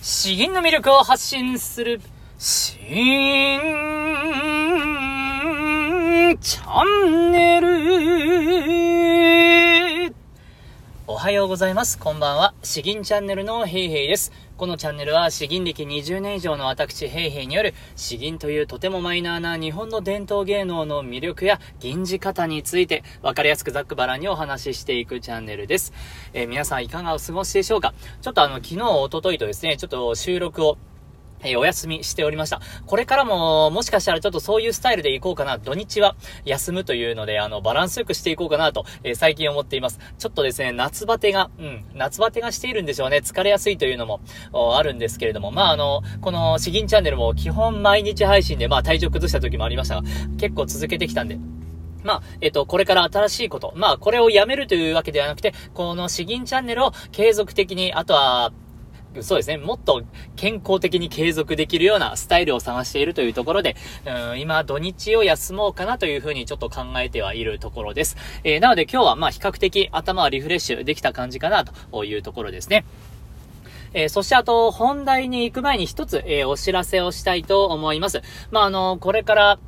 詩吟の魅力を発信する、詩吟チャンネル。おはようございます。こんばんは。詩吟チャンネルのヘイヘイです。このチャンネルは詩吟歴20年以上の私ヘイヘイによる詩吟というとてもマイナーな日本の伝統芸能の魅力や吟じ方について分かりやすくざっくばらにお話ししていくチャンネルです。えー皆さんいかがお過ごしでしょうか？ちょっとあの昨日、おとといとですね、ちょっと収録をえお休みしておりました。これからも、もしかしたらちょっとそういうスタイルでいこうかな。土日は休むというので、あの、バランスよくしていこうかなと、えー最近思っています。ちょっとですね、夏バテが、うん、夏バテがしているんでしょうね。疲れやすいというのも、あるんですけれども、まあ、あの、この、詩吟チャンネルも基本毎日配信で、まあ、体調崩した時もありましたが、結構続けてきたんで、まあ、えっと、これから新しいこと。まあ、これをやめるというわけではなくて、この詩吟チャンネルを継続的に、あとは、そうですね。もっと健康的に継続できるようなスタイルを探しているというところで、うん今土日を休もうかなというふうにちょっと考えてはいるところです。えーなので今日はまあ比較的頭はリフレッシュできた感じかなというところですね。えーそしてあと、本題に行く前に一つ、えーお知らせをしたいと思います。まあ、あの、これから、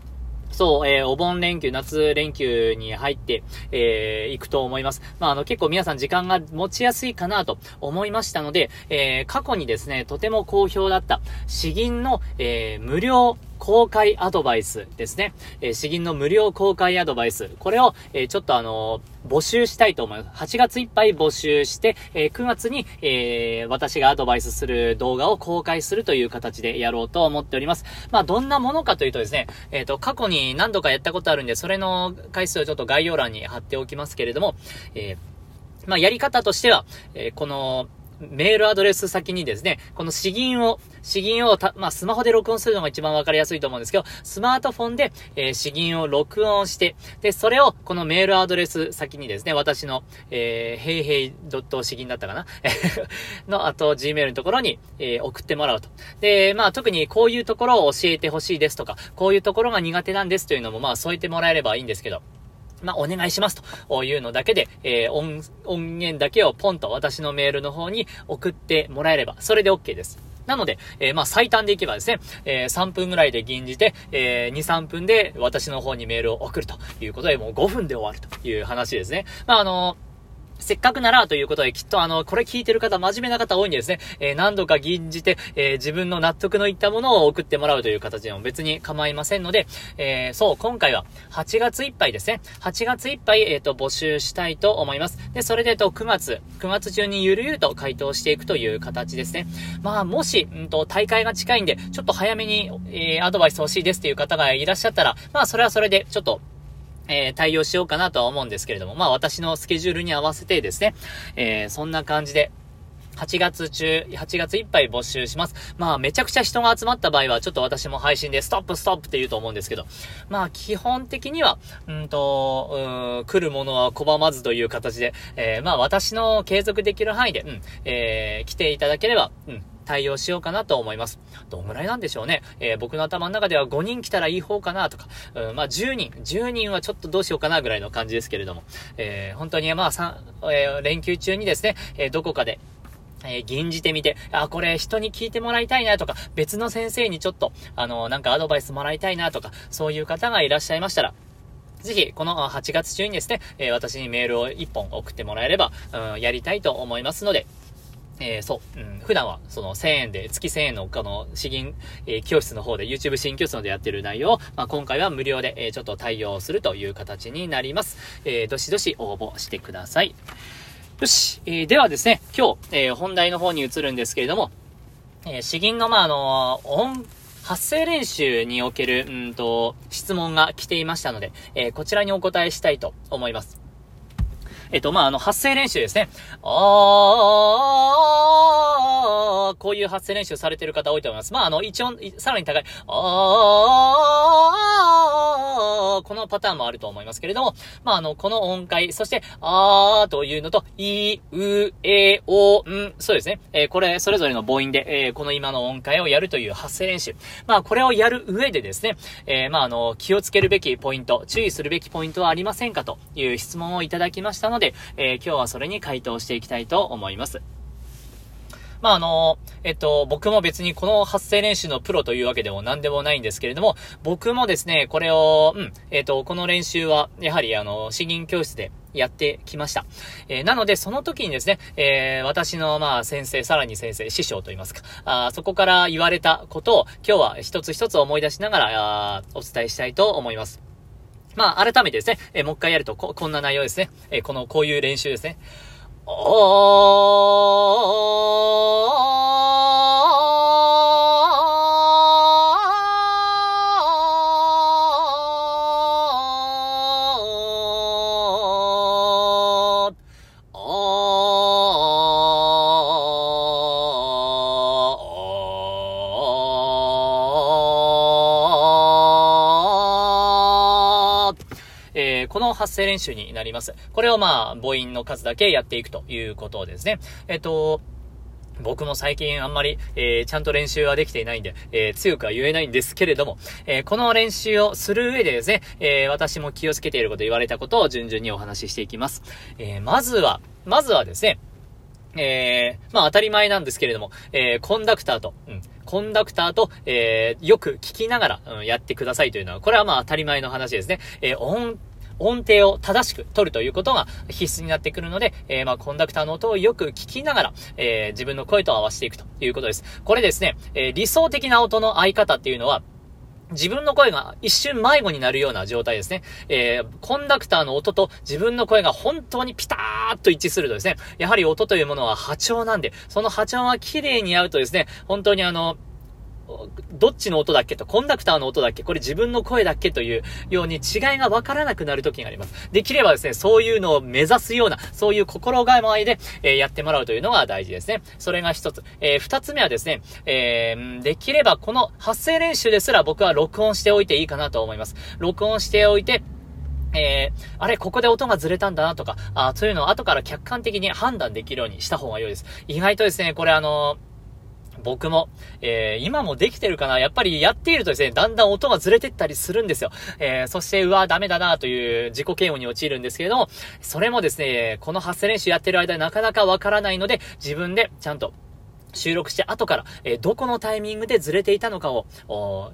そう、えーお盆連休、夏連休に入って、えー行くと思います。まあ、あの、結構皆さん時間が持ちやすいかなと思いましたので、えー過去にですね、とても好評だった、詩吟の、えー無料公開アドバイスですね。えー詩吟の無料公開アドバイス。これを、えちょっとあの募集したいと思います。8月いっぱい募集して、え9月に、え私がアドバイスする動画を公開するという形でやろうと思っております。まあ、どんなものかというとですね、えっ、と、過去に何度かやったことあるんで、それの回数をちょっと概要欄に貼っておきますけれども、えまあ、やり方としては、えこの、メールアドレス先にですね、この詩吟を、詩吟をた、まあ、スマホで録音するのが一番わかりやすいと思うんですけど、スマートフォンで、えー詩吟を録音して、で、それを、このメールアドレス先にですね、私の、えー、へいへい詩吟だったかな？の、あと、gmail のところに、えー送ってもらうと。で、まあ、特にこういうところを教えてほしいですとか、こういうところが苦手なんですというのも、まあ、添えてもらえればいいんですけど、まあ、お願いしますというのだけで、えー音、音源だけをポンと私のメールの方に送ってもらえれば、それで OK です。なので、えーまあ、最短でいけばですね、えー3分ぐらいで吟じて、えー2、3分で私の方にメールを送るということで、もう5分で終わるという話ですね。まあ、あのせっかくならということで、きっとあの、これ聞いてる方、真面目な方多いんですね、えー何度か吟じて、えー自分の納得のいったものを送ってもらうという形でも別に構いませんので、えーそう、今回は8月いっぱいですね。8月いっぱい、えっ、と、募集したいと思います。で、それで、と、9月、9月中にゆるゆると回答していくという形ですね。まあ、もし、うんと、大会が近いんで、ちょっと早めに、えアドバイス欲しいですという方がいらっしゃったら、まあ、それはそれで、ちょっと、えー対応しようかなとは思うんですけれども、まあ私のスケジュールに合わせてですね、えーそんな感じで、8月中、8月いっぱい募集します。まあ、めちゃくちゃ人が集まった場合は、ちょっと私も配信でストップストップって言うと思うんですけど、まあ、基本的には、うんと、うん、来るものは拒まずという形で、えーまあ、私の継続できる範囲で、うん、えー来ていただければ、うん、対応しようかなと思います。どんぐらいなんでしょうね。えー僕の頭の中では5人来たらいい方かなとか、うん、まあ10人、10人はちょっとどうしようかなぐらいの感じですけれども、えー本当にまあ3、えー連休中にですね、えーどこかで、えー吟じてみて、あ、これ人に聞いてもらいたいなとか、別の先生にちょっと、あの、なんかアドバイスもらいたいなとか、そういう方がいらっしゃいましたら、ぜひ、この8月中にですね、えー私にメールを1本送ってもらえれば、うん、やりたいと思いますので、えーそう、うん、普段はその1000円で、月1000円のこの詩吟、えー教室の方で、YouTube 詩吟教室のでやってる内容を、まあ、今回は無料で、えーちょっと対応するという形になります。えーどしどし応募してください。よし、えーではですね、今日、えー本題の方に移るんですけれども、えー詩吟の、まあ、あの音、発声練習における、うんと、質問が来ていましたので、えーこちらにお答えしたいと思います。えっと、まあ、あの、発声練習ですね。あー、こういう発声練習されてる方多いと思います。まあ、あの、一応、さらに高い、あー、このパターンもあると思いますけれども、まあ、あの、この音階、そして、あーというのと、い、う、え、お、ん、そうですね。えーこれ、それぞれの母音で、えーこの今の音階をやるという発声練習。まあ、これをやる上でですね、えーまあ、あの、気をつけるべきポイント、注意するべきポイントはありませんかという質問をいただきましたので、え今日はそれに回答していきたいと思います。まあ、あの、えっと、僕も別にこの発声練習のプロというわけでも何でもないんですけれども、僕もですね、これを、うん、えっと、この練習は、やはりあの、詩吟教室でやってきました。えー、なので、その時にですね、えー、私の、まあ、先生、さらに先生、師匠と言いますか、あそこから言われたことを、今日は一つ一つ思い出しながら、あお伝えしたいと思います。まあ、改めてですね、えー、もう一回やるとこ、こんな内容ですね。えこの、こういう練習ですね。哦。おー発声練習になります。これをまあ、母音の数だけやっていくということですね。えっと、僕も最近あんまり、えー、ちゃんと練習はできていないんで、えー、強くは言えないんですけれども、えー、この練習をする上でですね、え私も気をつけていること、言われたことを順々にお話ししていきます。えまずは、まずはですね、えまあ当たり前なんですけれども、えコンダクターと、うん、コンダクターと、えよく聞きながら、うん、やってくださいというのは、これはまあ当たり前の話ですね。え音音程を正しく取るということが必須になってくるので、えー、まあ、コンダクターの音をよく聞きながら、えー、自分の声と合わせていくということです。これですね、え、理想的な音の合い方っていうのは、自分の声が一瞬迷子になるような状態ですね。えー、コンダクターの音と自分の声が本当にピターッと一致するとですね、やはり音というものは波長なんで、その波長が綺麗に合うとですね、本当にあの、どっちの音だっけと、コンダクターの音だっけこれ自分の声だっけというように違いがわからなくなる時があります。できればですね、そういうのを目指すような、そういう心構えで、えー、やってもらうというのが大事ですね。それが一つ。えー、二つ目はですね、えー、できればこの発声練習ですら僕は録音しておいていいかなと思います。録音しておいて、えー、あれ、ここで音がずれたんだなとか、あそういうのを後から客観的に判断できるようにした方が良いです。意外とですね、これあのー僕も、えー、今もできてるかな？やっぱりやっているとですね、だんだん音がずれてったりするんですよ。えー、そして、うわ、ダメだなという自己嫌悪に陥るんですけれども、それもですね、この発声練習やってる間なかなかわからないので、自分でちゃんと収録して後から、えー、どこのタイミングでずれていたのかを、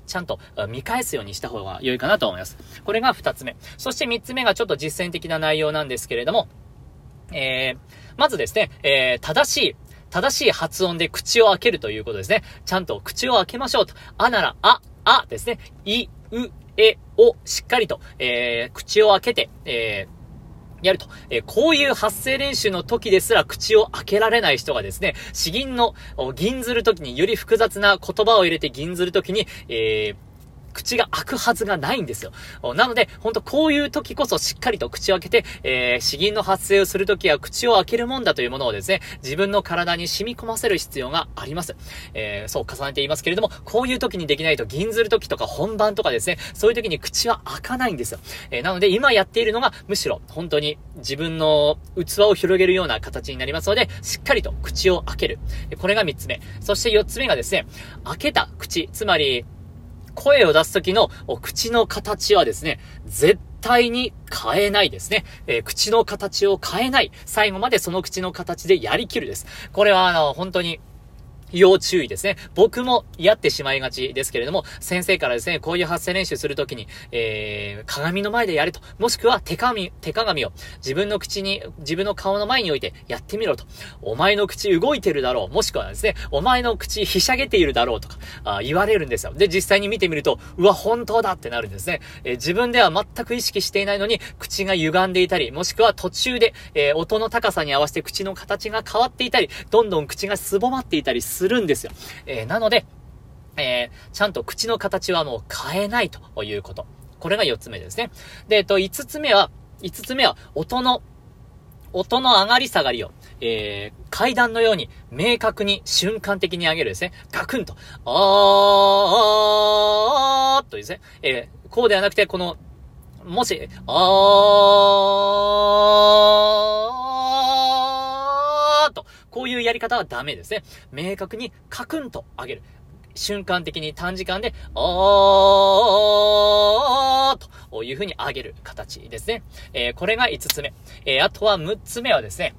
ちゃんと見返すようにした方が良いかなと思います。これが二つ目。そして三つ目がちょっと実践的な内容なんですけれども、えー、まずですね、えー、正しい正しい発音で口を開けるということですね。ちゃんと口を開けましょうと。あなら、あ、あですね。い、う、え、をしっかりと、えー、口を開けて、えーやると。えー、こういう発声練習の時ですら口を開けられない人がですね、詩吟の銀ずる時により複雑な言葉を入れて銀ずる時に、えー、口が開くはずがないんですよ。なので、ほんとこういう時こそしっかりと口を開けて、えー、詩吟の発声をするときは口を開けるもんだというものをですね、自分の体に染み込ませる必要があります。えー、そう重ねていますけれども、こういう時にできないと銀ずる時とか本番とかですね、そういう時に口は開かないんですよ。えー、なので今やっているのが、むしろ本当に自分の器を広げるような形になりますので、しっかりと口を開ける。これが3つ目。そして4つ目がですね、開けた口、つまり、声を出す時の口の形はですね、絶対に変えないですね。えー、口の形を変えない。最後までその口の形でやりきるです。これはあの、本当に要注意ですね。僕もやってしまいがちですけれども、先生からですね、こういう発声練習するときに、えー、鏡の前でやると。もしくは手鏡、手鏡を自分の口に、自分の顔の前に置いてやってみろと。お前の口動いてるだろう。もしくはですね、お前の口ひしゃげているだろうとか、あ言われるんですよ。で、実際に見てみると、うわ、本当だってなるんですね。えー、自分では全く意識していないのに、口が歪んでいたり、もしくは途中で、えー、音の高さに合わせて口の形が変わっていたり、どんどん口がすぼまっていたりするんですよ。えー、なので、えー、ちゃんと口の形はもう変えないということ。これが4つ目ですね。で、えっと、5つ目は、5つ目は、音の、音の上がり下がりを、えー、階段のように明確に瞬間的に上げるですね。ガクンと、あー、あーとですね。えー、こうではなくて、この、もし、あー、とこういうやり方はダメですね。明確にカクンと上げる。瞬間的に短時間で、おーというふうに上げる形ですね。えー、これが5つ目。えー、あとは6つ目はですね、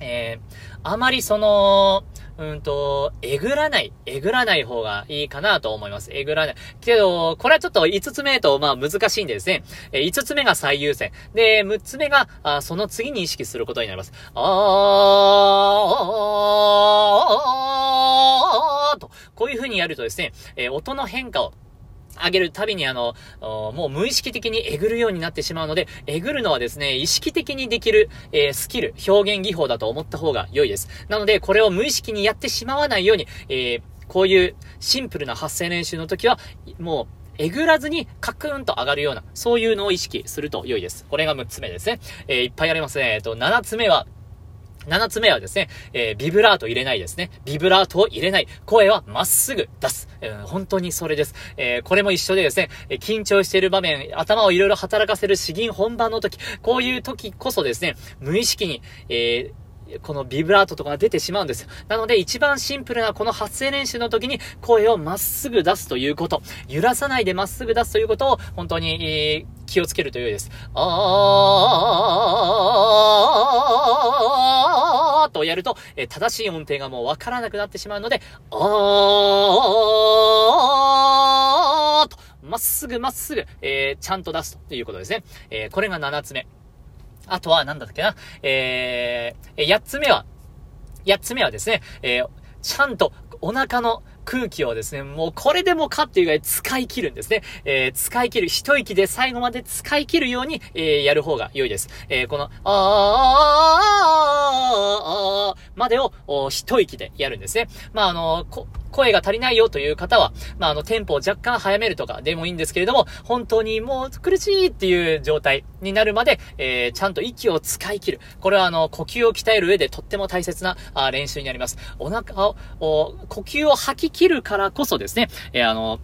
えー、あまりその、うんと、えぐらない、えぐらない方がいいかなと思います。えぐらない。けど、これはちょっと5つ目と、まあ難しいんでですね、え5つ目が最優先。で、6つ目が、あその次に意識することになります。あーと、こういう風にやるとですね、え音の変化を上げるたびにあの、もう無意識的にえぐるようになってしまうので、えぐるのはですね、意識的にできる、えー、スキル、表現技法だと思った方が良いです。なので、これを無意識にやってしまわないように、えー、こういうシンプルな発声練習の時は、もう、えぐらずにカクーンと上がるような、そういうのを意識すると良いです。これが6つ目ですね。えー、いっぱいありますね。えっと、7つ目は、7つ目はですね、えー、ビブラート入れないですね。ビブラートを入れない。声はまっすぐ出す。えー、本当にそれです。えー、これも一緒でですね、え緊張している場面、頭をいろいろ働かせる詩吟本番の時、こういう時こそですね、無意識に、え、このビブラートとかが出てしまうんですよ。なので一番シンプルなこの発声練習の時に声をまっすぐ出すということ、揺らさないでまっすぐ出すということを本当に、気をつけるというです。あーーとやると、え、正しい音程がもうわからなくなってしまうので、あーと、まっすぐまっすぐ、え、ちゃんと出すということですね。え、これが7つ目。あとは、なんだっけな。えー、8つ目は、8つ目はですね、え、ちゃんとお腹の空気をですね、もうこれでもかっていうぐらい使い切るんですね。えー、使い切る、一息で最後まで使い切るように、えー、やる方が良いです。えー、この、あー、あー、あー、までを、一息でやるんですね。まあ、あの、こ、声が足りないよという方は、まあ、あの、テンポを若干早めるとかでもいいんですけれども、本当にもう苦しいっていう状態になるまで、えー、ちゃんと息を使い切る。これはあの、呼吸を鍛える上でとっても大切なあ練習になります。お腹を、呼吸を吐き切るからこそですね、えー、あの、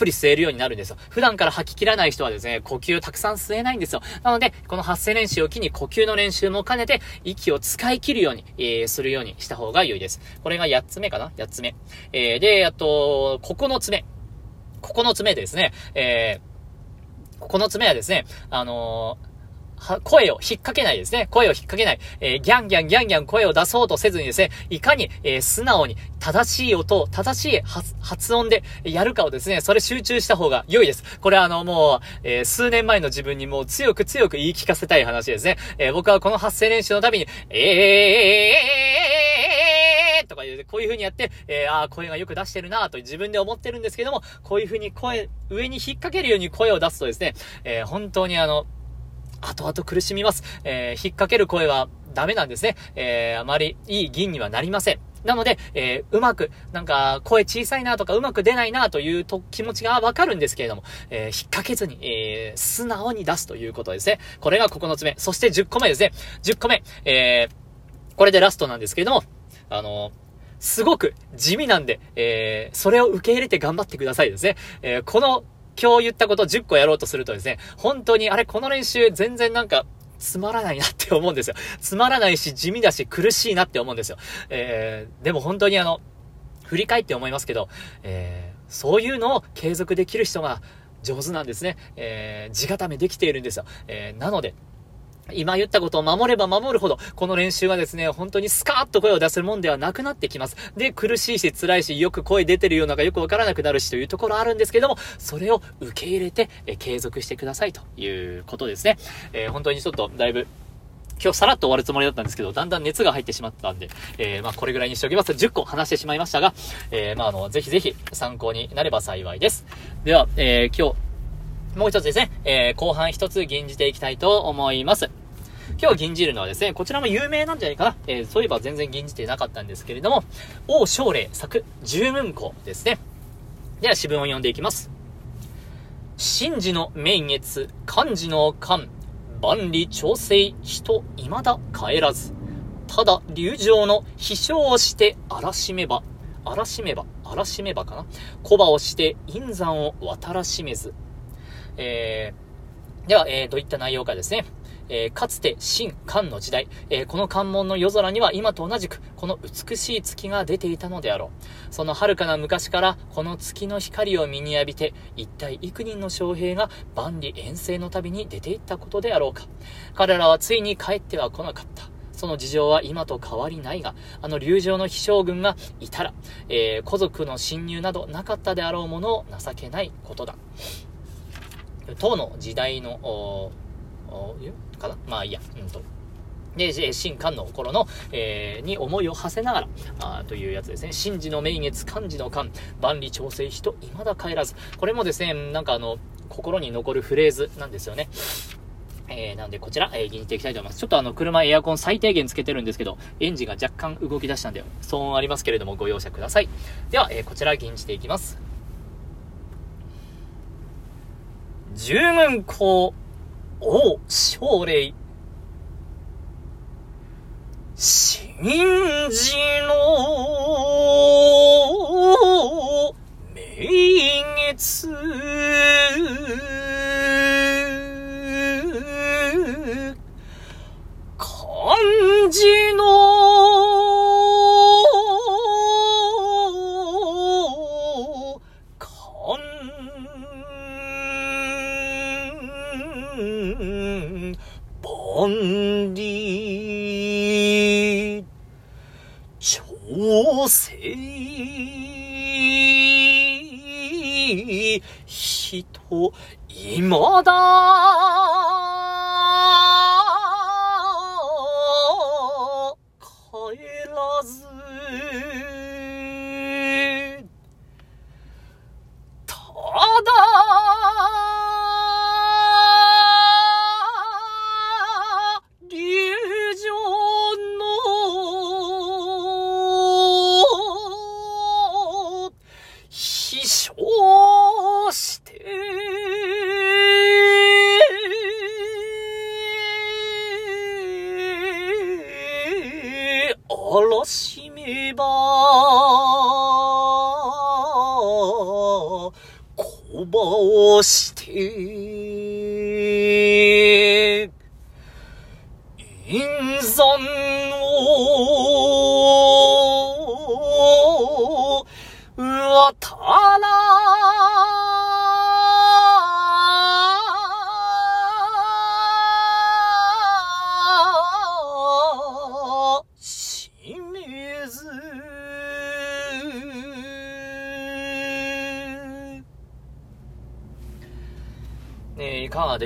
ぷり吸えるようになるんですよ。普段から吐き切らない人はですね、呼吸たくさん吸えないんですよ。なので、この発声練習を機に呼吸の練習も兼ねて、息を使い切るように、えー、するようにした方が良いです。これが8つ目かな ?8 つ目。えー、で、あと、9つ目。9つ目ですね。えー、9つ目はですね、あのー声を引っ掛けないですね。声を引っ掛けない。えー、ギャンギャンギャンギャン声を出そうとせずにですね、いかに、えー、素直に正しい音を、正しい発音でやるかをですね、それ集中した方が良いです。これはあの、もう、えー、数年前の自分にもう強く強く言い聞かせたい話ですね。え僕はこの発声練習のたびに、えーとか言う、こういう風にやって、えー、ああ、声がよく出してるなと自分で思ってるんですけども、こういう風に声、上に引っ掛けるように声を出すとですね、えー、本当にあの、後々苦しみます。えー、引っ掛ける声はダメなんですね。えー、あまりいい銀にはなりません。なので、えー、うまく、なんか、声小さいなとか、うまく出ないなというと気持ちがわかるんですけれども、えー、引っ掛けずに、えー、素直に出すということですね。これが9つ目。そして10個目ですね。10個目。えー、これでラストなんですけれども、あのすごく地味なんで、えー、それを受け入れて頑張ってくださいですね。えー、この今日言ったこと10個やろうとするとですね、本当にあれこの練習全然なんかつまらないなって思うんですよ。つまらないし地味だし苦しいなって思うんですよ。えー、でも本当にあの、振り返って思いますけど、えー、そういうのを継続できる人が上手なんですね。えー、地固めできているんですよ。えー、なので、今言ったことを守れば守るほど、この練習はですね、本当にスカーッと声を出せるもんではなくなってきます。で、苦しいし辛いし、よく声出てるようなのがよくわからなくなるしというところあるんですけども、それを受け入れて、え継続してくださいということですね。えー、本当にちょっとだいぶ、今日さらっと終わるつもりだったんですけど、だんだん熱が入ってしまったんで、えー、まあこれぐらいにしておきます。10個話してしまいましたが、えー、まああの、ぜひぜひ参考になれば幸いです。では、えー、今日、もう一つですね、えー、後半一つ吟じていきたいと思います。今日吟じるのはですね、こちらも有名なんじゃないかな。えー、そういえば全然吟じてなかったんですけれども、王将霊作十文庫ですね。では、詩文を読んでいきます。神事の明月、漢字の漢、万里調整、人、未だ帰らず。ただ、流情の飛翔をして、荒らしめば、荒らしめば、荒らしめばかな。小葉をして、陰山を渡らしめず。えー、では、えー、どういった内容かですね。えー、かつて秦漢の時代、えー、この関門の夜空には今と同じく、この美しい月が出ていたのであろう。その遥かな昔から、この月の光を身に浴びて、一体幾人の将兵が万里遠征の旅に出て行ったことであろうか。彼らはついに帰っては来なかった。その事情は今と変わりないが、あの流情の飛将軍がいたら、えー、古族の侵入などなかったであろうものを情けないことだ。当の時代の、かな？まあいいや、うんと。で、新官の頃の、えー、に思いを馳せながら、あというやつですね。神事の名月、漢字の漢、万里調整人、未だ帰らず。これもですね、なんかあの、心に残るフレーズなんですよね。えー、なんでこちら、えー、吟じていきたいと思います。ちょっとあの、車エアコン最低限つけてるんですけど、エンジンが若干動き出したんで、騒音ありますけれどもご容赦ください。では、えー、こちら吟じていきます。十軍公、王奨励。新事の名月ボンディ、調整、人、未だ、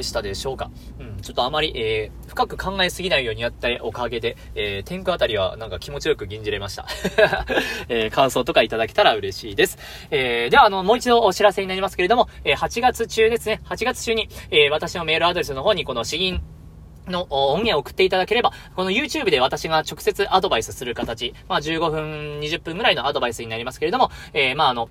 したでしょうかうん、ちょっとあまり、えー、深く考えすぎないようにやったおかげで、えー、天空あたりはなんか気持ちよく吟じれました。えー、感想とかいただけたら嬉しいです。えー、では、あの、もう一度お知らせになりますけれども、えー、8月中ですね、8月中に、えー、私のメールアドレスの方にこの詩吟の音源を送っていただければ、この YouTube で私が直接アドバイスする形、まあ15分、20分ぐらいのアドバイスになりますけれども、えー、まああの、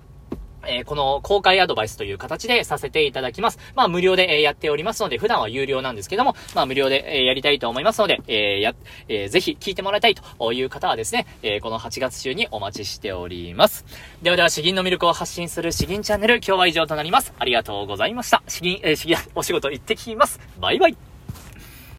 えー、この公開アドバイスという形でさせていただきます。まあ無料で、えー、やっておりますので、普段は有料なんですけども、まあ無料で、えー、やりたいと思いますので、え、や、えー、ぜひ聞いてもらいたいという方はですね、え、この8月中にお待ちしております。ではでは、詩吟の魅力を発信する詩吟チャンネル、今日は以上となります。ありがとうございました。詩吟、え、詩吟、お仕事行ってきます。バイバイ。